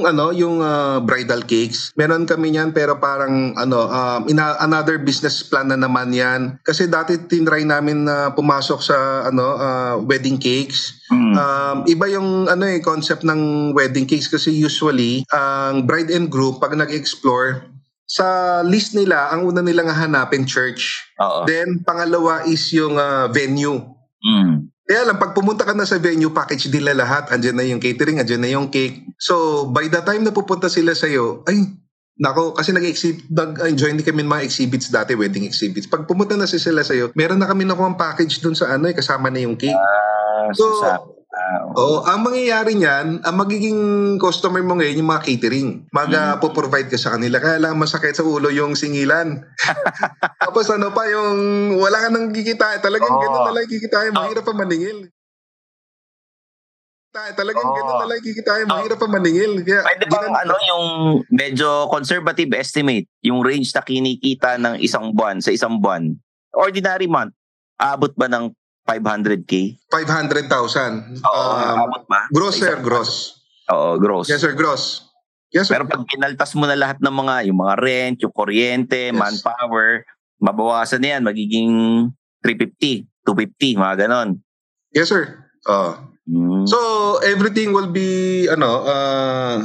ano, yung ah, bridal cakes. Meron kami niyan pero parang ano, um, ina, another business plan na naman 'yan. Kasi dati tinry namin na pumasok sa ano, ah, wedding cakes. Mm. Um, iba yung ano eh concept ng wedding cakes kasi usually ang bride and groom pag nag-explore sa list nila, ang una nilang hanapin church. Oo. Then pangalawa is yung ah, venue. Mm. Kaya lang, pag pumunta ka na sa venue, package na lahat. Andyan na yung catering, andyan na yung cake. So, by the time na pupunta sila sa'yo, ay, nako, kasi nag-exhibit, nag-enjoy din kami ng mga exhibits dati, wedding exhibits. Pag pumunta na sila sa'yo, meron na kami nakuha package dun sa ano, eh, kasama na yung cake. Ah, So, so, ah, Oo, ang mangyayari niyan, ang magiging customer mo ngayon yung mga catering. Mag-provide ka sa kanila. Kaya lang masakit sa ulo yung singilan. [laughs] Tapos ano pa yung wala ka nang kikita. Talagang Oo. ganun na lang kikita. Mahirap pa maningil. Ta- Talagang Oo. ganun na lang kikita. Mahirap pa maningil. Kaya, Pwede bang ginan- ano yung medyo conservative estimate, yung range na kinikita ng isang buwan sa isang buwan, ordinary month, abot ba ng 500k? 500,000. Oo, Um, abot ba? gross sir, gross. buwan? Oo, gross. Yes sir, gross. Yes sir. Pero pag kinaltas mo na lahat ng mga, yung mga rent, yung kuryente, Yes. manpower, mabawasan na yan, magiging 350, 250, mga ganon. yes sir. Uh, Mm. So everything will be ano uh,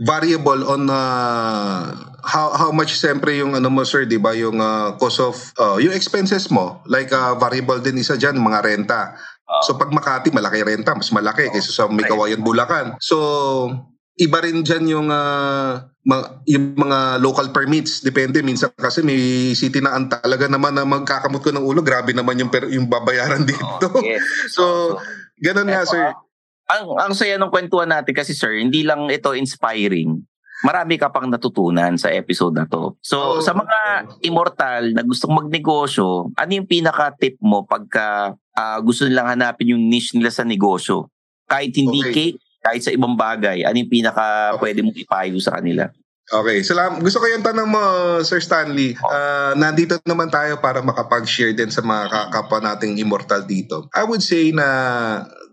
variable on uh, how how much siyempre yung ano mo sir, 'di ba, yung uh, cost of uh, yung expenses mo. Like uh, variable din isa diyan mga renta. So pag Makati malaki renta, mas malaki kaysa sa may Kawayan Bulacan. So iba rin diyan yung uh, ma- yung mga local permits depende minsan kasi may city na ang talaga naman na magkakamot ko ng ulo grabe naman yung per- yung babayaran dito Yes. [laughs] so ganun nga sir ang ang saya ng kwentuhan natin kasi sir, hindi lang ito inspiring. Marami ka pang natutunan sa episode na to. So, Oo. sa mga immortal na gustong magnegosyo, ano yung pinaka-tip mo pagka ah, gusto nilang hanapin yung niche nila sa negosyo? Kahit hindi Okay. cake, kahit sa ibang bagay, ano yung pinaka Okay. pwede mong ipayo sa kanila? Okay, salam. Gusto ko yung tanong mo, Sir Stanley. Ah, nandito naman tayo para makapag-share din sa mga kakapwa nating immortal dito. I would say na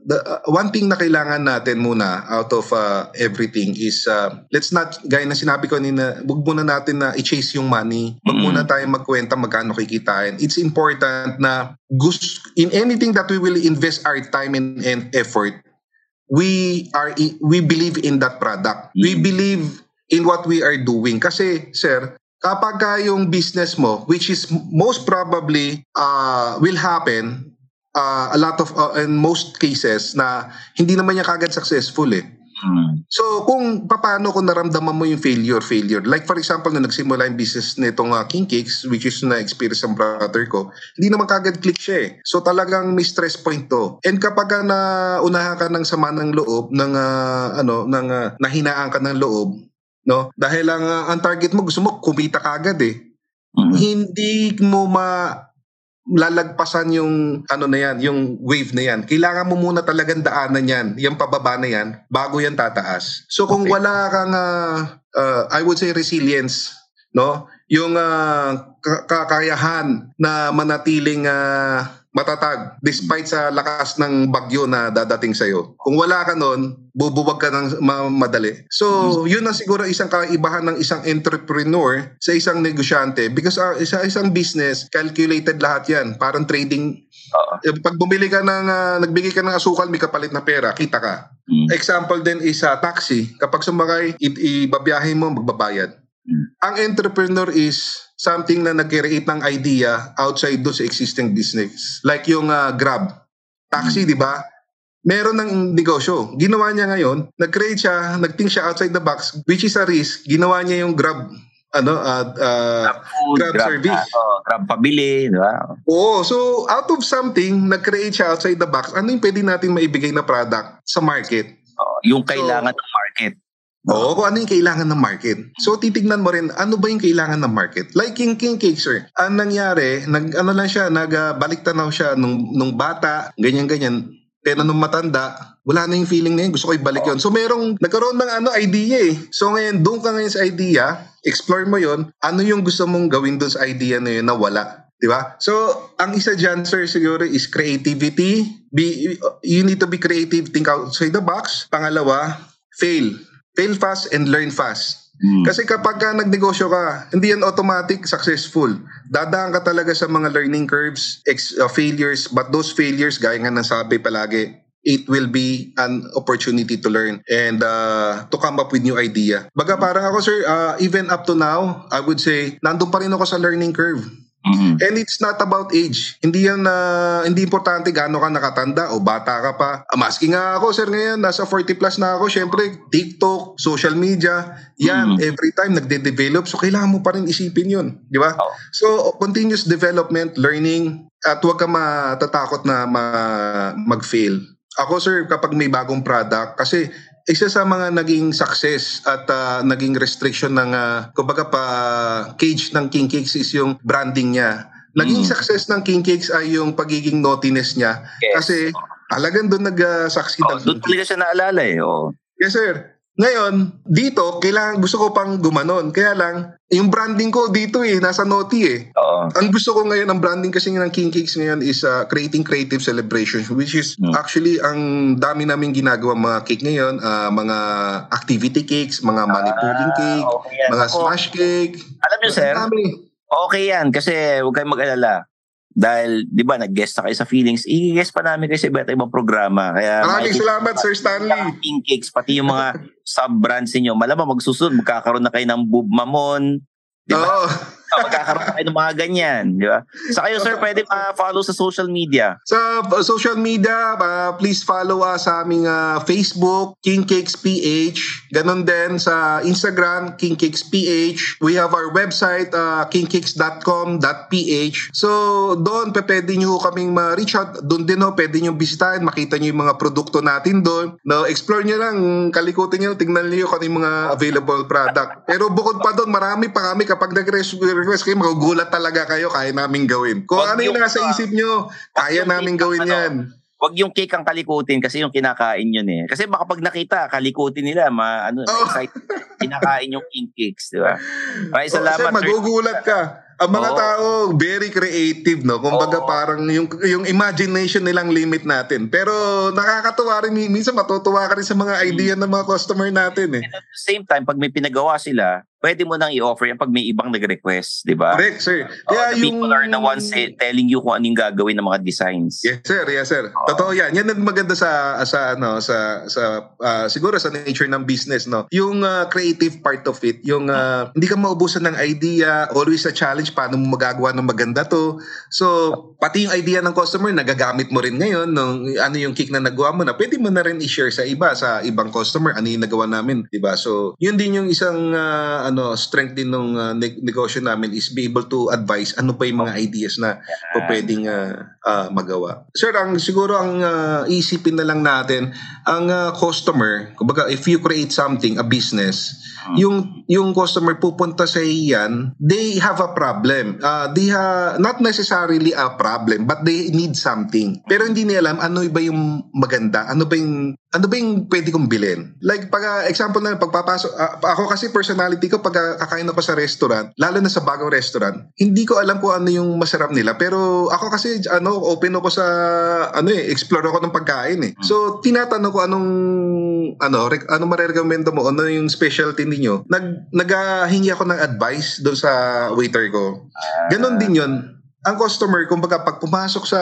the uh, one thing na kailangan natin muna out of uh, everything is uh, let's not gaya na sinabi ko nina wag muna natin na i-chase yung money wag Mm. muna tayo magkwenta magkano kikitain it's important na gusto, in anything that we will invest our time and, and effort we are we believe in that product we Mm. believe in what we are doing kasi sir kapag ka yung business mo which is most probably uh, will happen uh, a lot of uh, in most cases na hindi naman niya kagad successful eh. Mm. So kung paano kung naramdaman mo yung failure, failure. Like for example, nung nagsimula yung business nitong uh, King Cakes, which is na experience ng brother ko, hindi naman kagad click siya eh. So talagang may stress point to. And kapag ka na unahan ka ng sama ng loob, ng uh, ano, ng uh, nahinaan ka ng loob, no? Dahil ang uh, ang target mo gusto mo kumita kagad eh. Mm. Hindi mo ma lalagpasan yung ano na yan, yung wave na yan. Kailangan mo muna talagang daanan yan, yung pababa na yan, bago yan tataas. So kung Okay. wala kang, uh, uh, I would say resilience, no? Yung uh, ka- kakayahan na manatiling uh, matatag despite sa lakas ng bagyo na dadating sa'yo. Kung wala ka nun, bubuwag ka ng ma- madali. So, yun ang siguro isang kaibahan ng isang entrepreneur sa isang negosyante because uh, sa isang business, calculated lahat yan. Parang trading. Eh, Pag bumili ka ng, uh, nagbigay ka ng asukal, may kapalit na pera, kita ka. Mm. Example din is uh, taxi. Kapag sumakay, i- ibabiyahe mo, magbabayad. Ang entrepreneur is something na nag-create ng idea outside do sa existing business. Like yung uh, Grab. Taxi, di ba? Meron ng negosyo. Ginawa niya ngayon, nag-create siya, nag-think siya outside the box, which is a risk. Ginawa niya yung Grab, ano, uh, uh, Food, Grab grab, service. ah, oh, grab pabili, di ba? Oo, so out of something, nag-create siya outside the box, ano yung pwede natin maibigay na product sa market? Oh, yung kailangan ng market. Oo, kung ano yung kailangan ng market. So titignan mo rin, ano ba yung kailangan ng market? Like King King Cake, sir. Ang nangyari, nag, ano lang siya, nagbalik tanaw siya nung, nung bata, ganyan-ganyan. Pero nung matanda, wala na yung feeling na yun. Gusto ko ibalik yun. So merong, nagkaroon ng ano, idea eh. So ngayon, doon ka ngayon sa idea, explore mo yon ano yung gusto mong gawin doon sa idea na yun na wala. Di ba? So, ang isa dyan, sir, siguro is creativity. Be, you need to be creative, think outside the box. Pangalawa, fail. Fail fast and learn fast. Mm. Kasi kapag ka nagnegosyo ka, hindi yan automatic successful. Dadaan ka talaga sa mga learning curves, ex- uh, failures, but those failures, gaya nga nasabi palagi, it will be an opportunity to learn and uh, to come up with new idea. Baga parang ako sir, uh, even up to now, I would say, nandun pa rin ako sa learning curve. Mm. And it's not about age. Hindi yan na hindi importante gaano ka nakatanda o bata ka pa. Ah, maski nga ako sir ngayon, nasa 40 plus na ako. Syempre, TikTok, social media, yan Mm. every time nagde-develop. So kailangan mo pa rin isipin 'yun, di ba? Oo. So continuous development, learning at huwag ka matatakot na ma- mag-fail. Ako sir, kapag may bagong product kasi isa sa mga naging success at ah, naging restriction ng uh, kumbaga pa cage ng King Cakes is yung branding niya. Naging Mm. success ng King Cakes ay yung pagiging naughtiness niya Yes. kasi talagang doon nag-succeed Oh, ang doon talaga siya naalala eh. Oh. Yes, sir. Ngayon, dito, kailangan, gusto ko pang gumanon. Kaya lang, yung branding ko dito eh, nasa Noti eh. Oo. Ang gusto ko ngayon, ang branding kasi ng King Cakes ngayon is uh, creating creative celebrations, which is Hmm. actually ang dami namin ginagawa mga cake ngayon, uh, mga activity cakes, mga money pulling cake, Ah, okay yan. mga Ako, smash cake. Alam niyo, sir, dami. okay yan kasi huwag kayong mag-alala. Dahil, di ba, nag-guest na kayo sa Feelings, i-guest pa namin kayo sa iba't ibang programa. Kaya, Maraming salamat, Sir Stanley. King Cakes, pati yung mga [laughs] sub-brands ninyo. Malamang magsusunod, magkakaroon na kayo ng Boob Mamon. Di ba? Oo. Magkakaroon na kayo ng mga ganyan. Di ba? Sa kayo, sir, pwede ma-follow sa social media. Sa uh, social media, uh, please follow us sa aming uh, Facebook, King Cakes PH. Ganon din sa Instagram, King Cakes PH. We have our website, uh, kingcakes.com.ph. So, doon, pwede nyo kaming ma-reach out. Doon din, no, pwede nyo bisitahin, makita nyo yung mga produkto natin doon. No, explore nyo lang, kalikutin nyo, tingnan nyo kung ano yung mga available product. Pero bukod pa doon, marami pa kami kapag nag-request kayo, magugulat talaga kayo, kaya namin gawin. Kung Wag ano yung yung- nasa isip nyo, kaya namin gawin ano, yan. Huwag yung cake ang kalikutin kasi yung kinakain yun eh. Kasi baka pag nakita, kalikutin nila, ma, ano, Oo. excited. [laughs] kinakain yung king cakes, di ba? Maraming Oh, salamat, sir. magugulat ka. Ang mga Oo. tao, very creative, no? Kumbaga Oo. parang yung, yung imagination nilang limit natin. Pero nakakatuwa rin, minsan matutuwa ka rin sa mga idea ng mga customer natin eh. And at the same time, pag may pinagawa sila, pwede mo nang i-offer yan pag may ibang nag-request, di ba? Correct, sir. Oo, Kaya the yung... people are the ones eh, telling you kung anong gagawin ng mga designs. Yes sir, yes sir. Totoo 'yan. Yan ang maganda sa sa ano sa sa ah, siguro sa nature ng business no. Yung ah, creative part of it, yung ah, hindi ka maubusan ng idea, always a challenge paano mo magagawa ng maganda to. So, pati yung idea ng customer nagagamit mo rin ngayon nung ano yung kick na nagawa mo na pwede mo na rin i-share sa iba sa ibang customer ano yung nagawa namin, 'di ba? So, yun din yung isang ah, ano strength din ng ah, neg- negosyo namin is be able to advise ano pa yung mga ideas na po pwedeng ah, ah, magawa. Sir, ang siguro ang ah, isipin na lang natin, ang ah, customer, kumbaga if you create something, a business, yung yung customer pupunta sa iyan, they have a problem. Ah, they ha, not necessarily a problem, but they need something. Pero hindi nila alam ano ba yung maganda, ano ba yung ano ba yung pwede kong bilhin? Like, pag, ah, example na, pagpapasok, ah, ako kasi personality ko, pag kakain ako sa restaurant, lalo na sa bagong restaurant, hindi ko alam kung ano yung masarap nila. Pero ako kasi, ano, open ako sa, ano eh, explore ako ng pagkain eh. So, tinatanong ko anong, ano, rek, ano marerekomendo mo, ano yung specialty ninyo. Nag, naghahingi ako ng advice doon sa waiter ko. Ganon din yun ang customer, kumbaga pag pumasok sa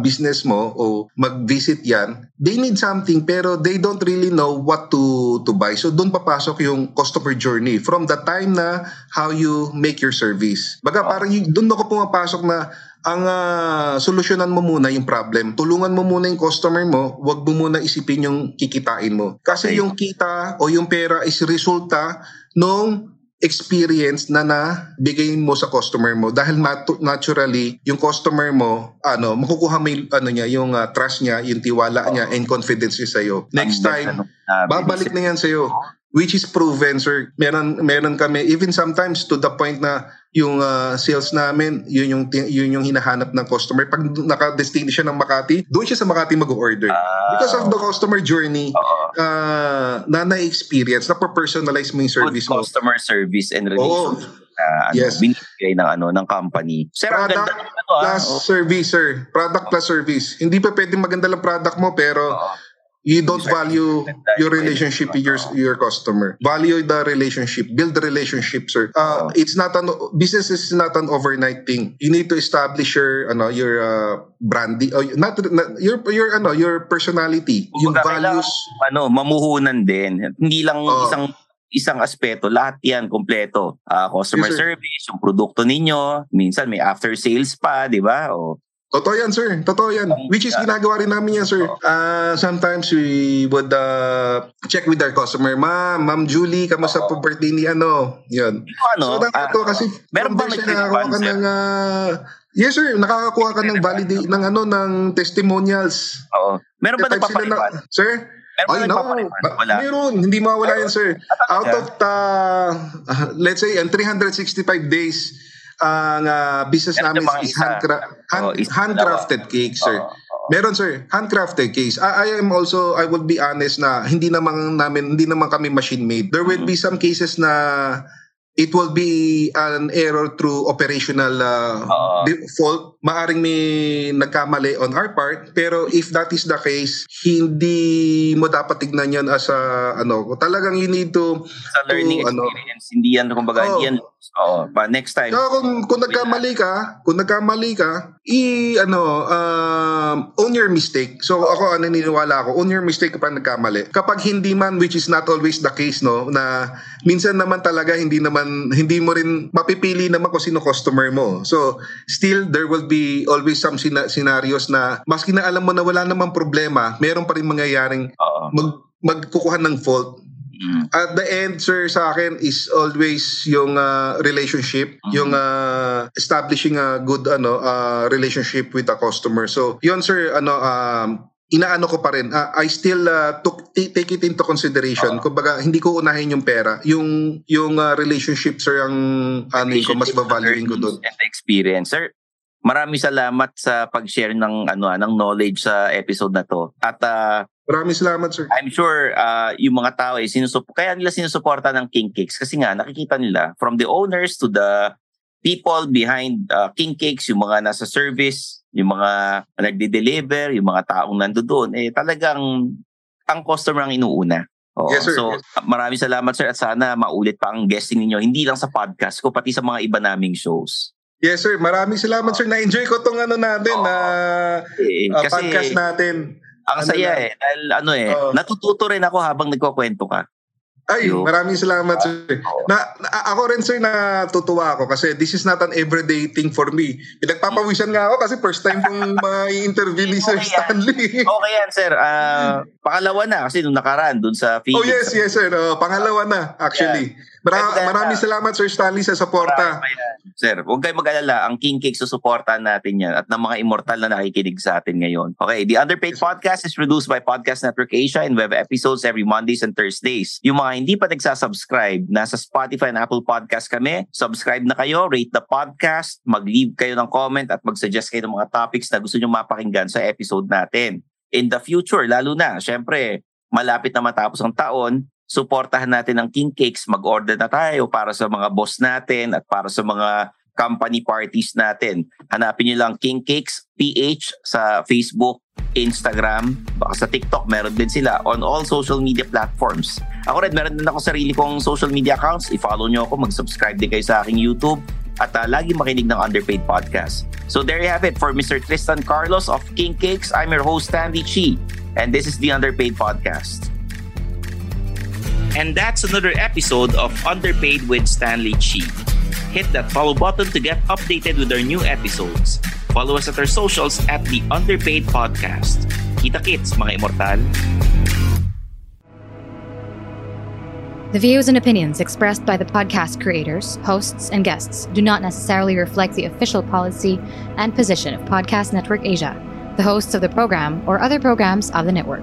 business mo o mag-visit yan, they need something pero they don't really know what to to buy. So doon papasok yung customer journey from the time na how you make your service. Baga parang yung, doon ako pumapasok na ang ah, solusyonan mo muna yung problem. Tulungan mo muna yung customer mo, wag mo muna isipin yung kikitain mo. Kasi Okay. yung kita o yung pera is resulta nung experience na nabigay mo sa customer mo dahil matu- naturally yung customer mo ano makukuha yung, ano niya yung ah, trust niya yung tiwala niya and confidence niya sa iyo next time ni babalik na yan sa iyo which is proven sir meron meron kami even sometimes to the point na yung ah, sales namin yun yung yun yung hinahanap ng customer pag naka-destination siya ng Makati doon siya sa Makati mag-order Ah, because of the customer journey Oo. uh, na na-experience na personalize mo yung service mo customer service and Oo. relationship na ano, Yes. binibigay ng ano ng company. Sir, ang product ganda ng ano ah. plus Oh, service, sir. Product plus service. Hindi pa pwedeng maganda lang product mo pero oo. You don't value your yung relationship with your your customer. Value the relationship. Build the relationship, sir. Uh, Oo. it's not an business is not an overnight thing. You need to establish your ano your uh, branding oh, not, not your your ano your personality, yung Kumbaga, kailangan, values. ano, mamuhunan din. Hindi lang Oo. isang isang aspeto, lahat 'yan kompleto. Ah, customer Yes, sir. service, yung produkto ninyo, minsan may after sales pa, 'di ba? O Totoo yan, sir. Totoo yan. Which is ginagawa rin namin yan, sir. Uh, sometimes we would uh, check with our customer. Ma'am, Ma'am Julie, kamusta po birthday ni ano? Yun. Ano, so, nakakatuwa ah, kasi meron nag-refund, nakakakuha ka ng... uh, yes, sir. Nakakakuha ka ng validate ng ano, ng testimonials. oo. Meron ba sila na- nagpapalipan? Sir? Meron ba Ay, no. nagpapalipan? Ba- Wala. Meron. Hindi mawala yan, sir. Out of uh, let's say, ang 365 days, ang uh, business Meron namin is handcra- hand, isa, handcrafted cake, sir. Oo. Meron sir, handcrafted cakes. I, I am also I would be honest na hindi naman namin hindi naman kami machine made. There will be some cases na it will be an error through operational uh, di- fault. Maaring may nagkamali on our part, pero if that is the case, hindi mo dapat tignan yan as a ano, talagang you need to Sa learning to, ano, experience, hindi yan, kumbaga, hindi yan, oo. Pa next time, So kung kung nagkamali ka, kung nagkamali ka, i ano um, own your mistake. So ako ano naniniwala ako, own your mistake kapag nagkamali. Kapag hindi man which is not always the case no na minsan naman talaga hindi naman hindi mo rin mapipili naman kung sino customer mo. So still there will be always some sina- scenarios na maski na alam mo na wala namang problema, meron pa rin mangyayaring mag magkukuha ng fault. Mm. at the end sir sa akin is always yung uh, relationship Mhm. yung uh, establishing a good ano uh, relationship with the customer. So yun sir ano um inaano ko pa rin uh, I still uh, took, t- take it into consideration. Kumbaga hindi ko unahin yung pera. Yung yung uh, relationship sir ang ano ko mas babaluin ko doon And experience. Sir, maraming salamat sa pag-share ng ano ng knowledge sa episode na to. At ah, maraming salamat sir I'm sure ah, yung mga tao ay sinusup kaya nila sinusuporta ng King Cakes kasi nga nakikita nila from the owners to the people behind uh, King Cakes, yung mga nasa service, yung mga nagde-deliver, yung mga taong nandoon, eh talagang ang customer ang inuuna. Oo. Yes, sir. So, maraming salamat sir at sana maulit pa ang guesting ninyo hindi lang sa podcast ko pati sa mga iba naming shows. Yes sir, maraming salamat sir. Na-enjoy ko tong ano natin na Eh, uh, podcast natin. ang ano saya lang. eh. Dahil ano eh, Oo. natututo rin ako habang nagkukwento ka. Ay, Yo. maraming salamat sir. Na, na- ako rin sir natutuwa ako kasi this is not an everyday thing for me. Pinagpapawisan nga ako kasi first time kong [laughs] ma-interview ni Sir Okay yan. Stanley. Okay yan sir. Ah, pangalawa na kasi nung nakaraan dun sa Oh Phoenix. yes, yes sir. Oh, pangalawa na actually. Mara- na. maraming salamat Sir Stanley sa suporta. Sir, huwag kayong mag-alala. Ang King Cake susuportahan natin yan at ng mga immortal na nakikinig sa atin ngayon. Okay, The Underpaid Podcast is produced by Podcast Network Asia and we have episodes every Mondays and Thursdays. Yung mga hindi pa nagsasubscribe, nasa Spotify and Apple Podcast kami. Subscribe na kayo, rate the podcast, mag-leave kayo ng comment at mag-suggest kayo ng mga topics na gusto nyo mapakinggan sa episode natin. In the future, lalo na, syempre, malapit na matapos ang taon, suportahan natin ang King Cakes, mag-order na tayo para sa mga boss natin at para sa mga company parties natin. Hanapin niyo lang King Cakes PH sa Facebook, Instagram, baka sa TikTok, meron din sila on all social media platforms. Ako rin, meron din ako sarili kong social media accounts. I-follow niyo ako, mag-subscribe din kayo sa aking YouTube at uh, lagi makinig ng Underpaid Podcast. So there you have it for Mr. Tristan Carlos of King Cakes. I'm your host, Stanley Chi, and this is the Underpaid Podcast. And that's another episode of Underpaid with Stanley Chi. Hit that follow button to get updated with our new episodes. Follow us at our socials at the Underpaid Podcast. Kita kits, mga immortal. The views and opinions expressed by the podcast creators, hosts, and guests do not necessarily reflect the official policy and position of Podcast Network Asia, the hosts of the program, or other programs of the network.